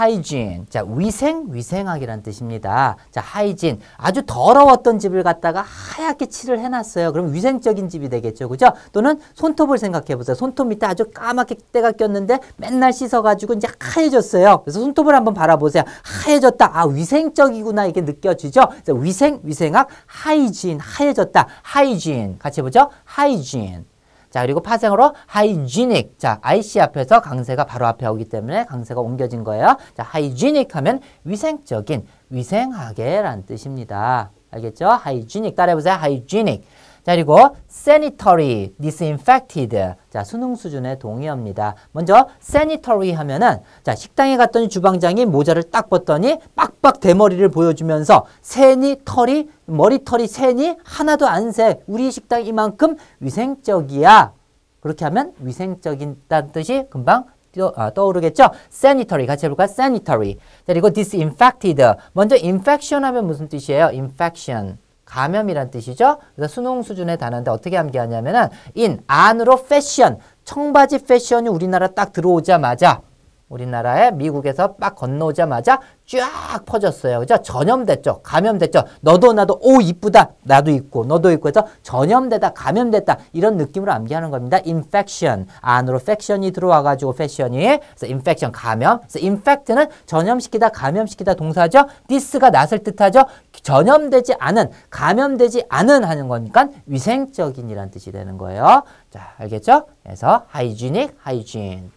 hygiene. 자, 위생, 위생학이란 뜻입니다. 자, hygiene. 아주 더러웠던 집을 갖다가 하얗게 칠을 해놨어요. 그럼 위생적인 집이 되겠죠. 그죠? 또는 손톱을 생각해 보세요. 손톱 밑에 아주 까맣게 때가 꼈는데 맨날 씻어가지고 이제 하얘졌어요. 그래서 손톱을 한번 바라보세요. 하얘졌다. 아, 위생적이구나. 이게 느껴지죠? 그래서 위생, 위생학, hygiene. 하얘졌다. hygiene. 같이 해보죠. hygiene. 자, 그리고 파생어로 hygienic. 자, IC 앞에서 강세가 바로 앞에 오기 때문에 강세가 옮겨진 거예요. 자, hygienic 하면 위생적인, 위생하게라는 뜻입니다. 알겠죠? hygienic. 따라해보세요. hygienic. 자, 그리고 sanitary, disinfected. 자, 수능 수준의 동의어입니다. 먼저 sanitary 하면은 자, 식당에 갔더니 주방장이 모자를 딱 벗더니 빡빡 대머리를 보여주면서 새니 털이 머리털이 새니 하나도 안 새. 우리 식당 이만큼 위생적이야. 그렇게 하면 위생적이다는 뜻이 금방 떠, 아, 떠오르겠죠? sanitary 같이 해볼까요? sanitary. 자, 그리고 disinfected. 먼저 infection 하면 무슨 뜻이에요? infection. 감염이란 뜻이죠. 그래서 수능 수준의 단어인데 어떻게 암기하냐면은 in 안으로 패션 청바지 패션이 우리나라 딱 들어오자마자 우리나라에 미국에서 막 건너오자마자 쫙 퍼졌어요. 그죠? 전염됐죠. 감염됐죠. 너도 나도 오 이쁘다. 나도 있고 너도 있고 해서 전염되다. 감염됐다. 이런 느낌으로 암기하는 겁니다. infection. 안으로 faction이 들어와 가지고 패션이 그래서 infection 감염. 그래서 infect는 전염시키다, 감염시키다 동사죠. this가 낫을 뜻하죠. 전염되지 않은, 감염되지 않은 하는 거니까 위생적인이란 뜻이 되는 거예요. 자, 알겠죠? 그래서 hygienic, hygiene.